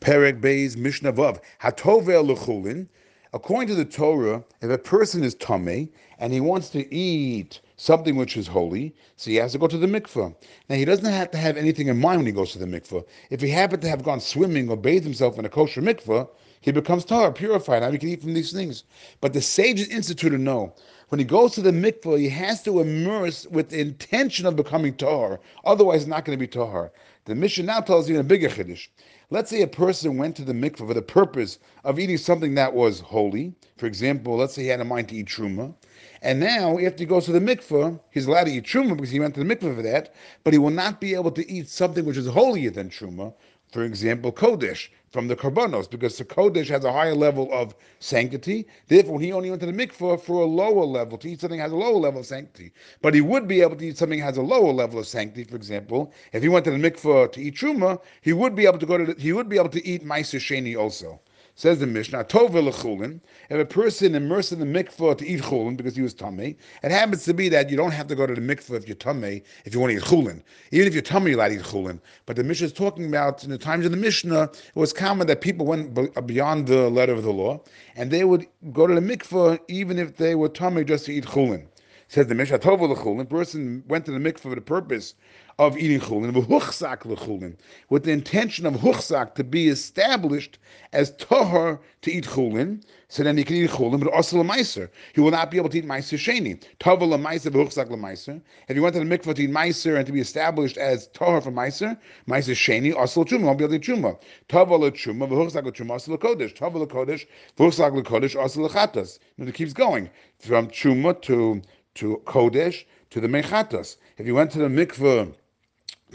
Perek Beis Mishnah Vav Hatovel Lechulin. According to the Torah, if a person is tamei and he wants to eat something which is holy, so he has to go to the mikveh. Now he doesn't have to have anything in mind when he goes to the mikveh. If he happened to have gone swimming or bathed himself in a kosher mikveh, he becomes tar, purified. Now he can eat from these things. But the sages instituted no. When he goes to the mikveh, he has to immerse with the intention of becoming tar. Otherwise, it's not going to be tar. The Mishnah now tells you in a bigger chiddush. Let's say a person went to the mikveh for the purpose of eating something that was holy. For example, let's say he had a mind to eat truma. And now, after he goes to the mikveh, he's allowed to eat truma because he went to the mikveh for that, but he will not be able to eat something which is holier than truma. For example, kodesh from the karbonos, because the kodesh has a higher level of sanctity. Therefore, he only went to the mikveh for a lower level to eat something has a lower level of sanctity. But he would be able to eat something that has a lower level of sanctity. For example, if he went to the mikveh to eat truma, he would be able to go to the, he would be able to eat ma'aser sheni also. Says the Mishnah, Tov chulin. If a person immersed in the mikveh to eat chulin because he was tamei, it happens to be that you don't have to go to the mikveh if you're tamei if you want to eat chulin. Even if you're tamei, you're allowed to eat chulin. But the Mishnah is talking about in the times of the Mishnah, it was common that people went uh, beyond the letter of the law, and they would go to the mikveh even if they were tamei just to eat chulin. Says the Mishnah, Tov chulin. person went to the mikveh for the purpose of eating chulin, chulin, with the intention of huchzak to be established as tahar to eat chulin, so then he can eat chulin, but also lemaiser. He will not be able to eat meiser sheni. Tava lemaiser v'huchzak lemaiser. If he went to the mikvah to eat meiser and to be established as tahar for meiser, meiser sheni, also truma, won't be able to eat truma. Tava letruma v'huchzak letruma, also lekodesh. Tava lekodesh v'huchzak lekodesh, also lechatas. And it keeps going from truma to to kodesh to the mechatas. If you went to the mikvah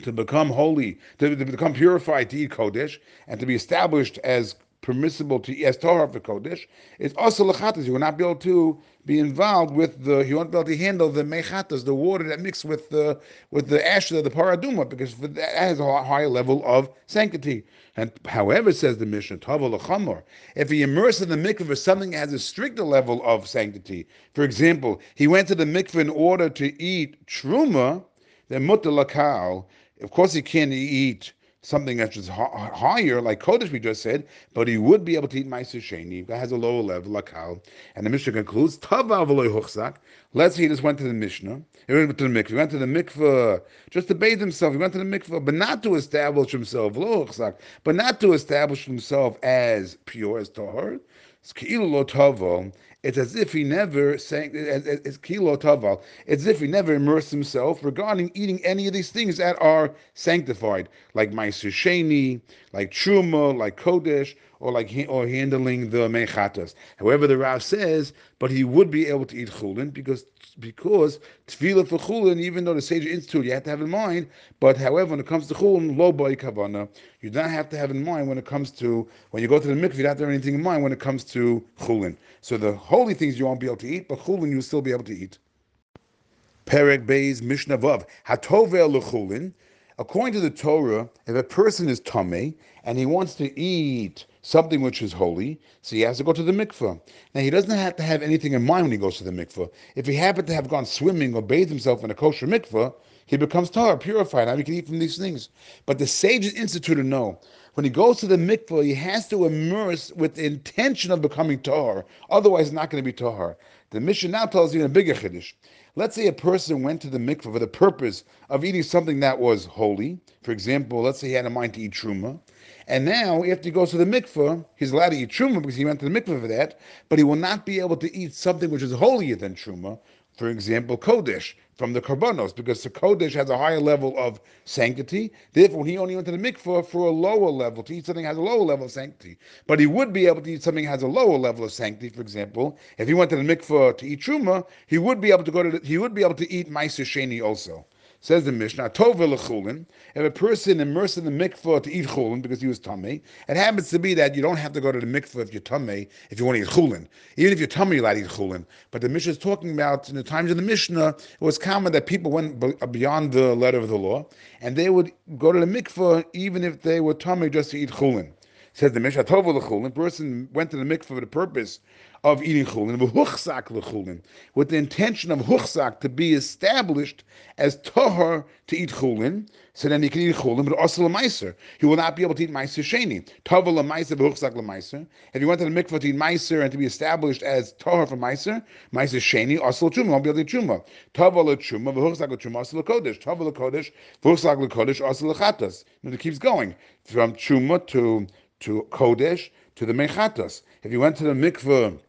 to become holy, to, to, become purified to eat kodesh, and to be established as permissible to as Torah for kodesh, it's also lechatas. You will not be able to be involved with the. You won't be able to handle the mechatas, the water that mixed with the with the ashes of the parah adumah, because that has a higher level of sanctity. And however, says the Mishnah, Tava if he immerses in the mikveh for something that has a stricter level of sanctity, for example, he went to the mikveh in order to eat truma, then mutter lakal, of course, he can't eat something that's just higher, like Kodesh we just said, but he would be able to eat Meiser Sheni, that has a lower level, Lakal. And the Mishnah concludes, Tava Huchzak. Let's say he just went to the Mishnah, he went to the mikveh, he went to the mikveh just to bathe himself, he went to the mikveh, but not to establish himself, but not to establish himself as pure, as Tahor. It's as if he never sang. It's kilo taval. It's as if he never immersed himself regarding eating any of these things that are sanctified, like ma'aser sheni, like truma, like kodesh, or like or handling the mechatas. However, the Rav says, but he would be able to eat chulin because because tevilah for chulin, even though the sage institute you have to have in mind. But however, when it comes to chulin, lo boy kavana, you don't have to have in mind when it comes to when you go to the mikveh. You don't have to have anything in mind when it comes to chulin. So the holy things you won't be able to eat, but chulin you'll still be able to eat. Perek Beis Mishnah Vav Hatovel lechulin. According to the Torah, if a person is tamei and he wants to eat something which is holy, so he has to go to the mikveh. Now he doesn't have to have anything in mind when he goes to the mikveh. If he happened to have gone swimming or bathed himself in a kosher mikveh, he becomes tar, purified. Now he can eat from these things. But the sages instituted no. When he goes to the mikveh, he has to immerse with the intention of becoming tar. Otherwise, it's not going to be tar. The Mishnah now tells you in a bigger chiddush. Let's say a person went to the mikveh for the purpose of eating something that was holy. For example, let's say he had a mind to eat truma. And now, after he goes to the mikveh, he's allowed to eat truma because he went to the mikveh for that, but he will not be able to eat something which is holier than truma. For example, kodesh from the karbonos, because the kodesh has a higher level of sanctity. Therefore, he only went to the mikveh for a lower level to eat something has a lower level of sanctity. But he would be able to eat something that has a lower level of sanctity. For example, if he went to the mikveh to eat truma, he would be able to go to the, he would be able to eat ma'aser sheni also. Says the Mishnah, Tov chulin. If a person immersed in the mikveh to eat chulin because he was tamei, it happens to be that you don't have to go to the mikveh if you're tamei if you want to eat chulin. Even if you're tamei, you're allowed to eat chulin. But the Mishnah is talking about in the times of the Mishnah, it was common that people went uh, beyond the letter of the law, and they would go to the mikveh even if they were tamei just to eat chulin. Says the Mishnah, Tova l'chulin, person went to the mikveh for the purpose of eating chulin, v'huchzak l'chulin, with the intention of huchzak to be established as tahar to eat chulin, so then he can eat chulin, but also meiser. He will not be able to eat meiser sheni. Tova l'meiser v'huchzak l'meiser. If you went to the mikveh to eat meiser and to be established as tahar for meiser, meiser sheni, also l'truma, won't be able to eat truma. Tova l'truma, v'huchzak l'truma, also l'kodesh. Tova l'kodesh, v'huchzak l'kodesh, also l'chatas. And it keeps going from truma to to kodesh to the mechatas. If you went to the mikveh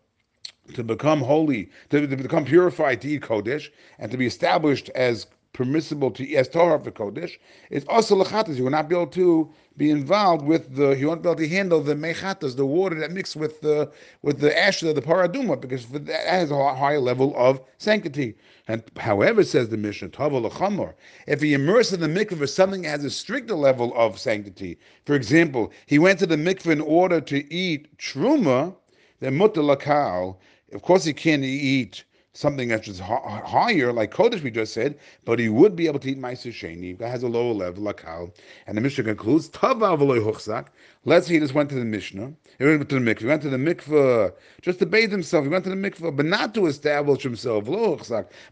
to become holy, to, to become purified to eat Kodesh, and to be established as permissible to as Torah for Kodesh, it's also lechatas. You will not be able to be involved with the. You won't be able to handle the mechatas, the water that mixed with the with the ashes of the parah adumah, because that has a higher level of sanctity. And however, says the Mishnah, Tava if he immersed in the mikveh for something that has a stricter level of sanctity, for example, he went to the mikveh in order to eat truma, then mutalakal of course, he can't eat something that's just higher, like Kodesh we just said, but he would be able to eat Meiser Sheni, that has a lower level, like how. And the Mishnah concludes, Tava. Let's say he just went to the Mishnah, he went to the mikveh, he went to the mikveh just to bathe himself, he went to the mikveh, but not to establish himself,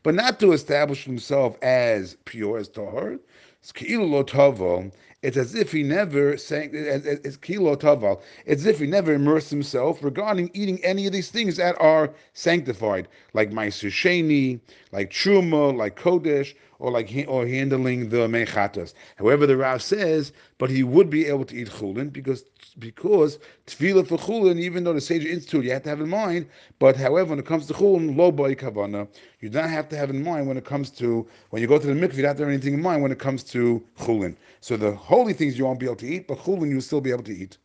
but not to establish himself as pure, as Tahor. It's as if he never sang. It's kilo taval. It's as if he never immersed himself regarding eating any of these things that are sanctified, like ma'aser sheni, like truma, like kodesh, or like or handling the mechatas. However, the Rav says, but he would be able to eat chulin because because tevilah for chulin, even though the sage institute you have to have in mind. But however, when it comes to chulin, lo boy kavana, you don't have to have in mind when it comes to when you go to the mikveh. You don't have to have anything in mind when it comes to chulin. So the holy things you won't be able to eat, but chulin you'll still be able to eat.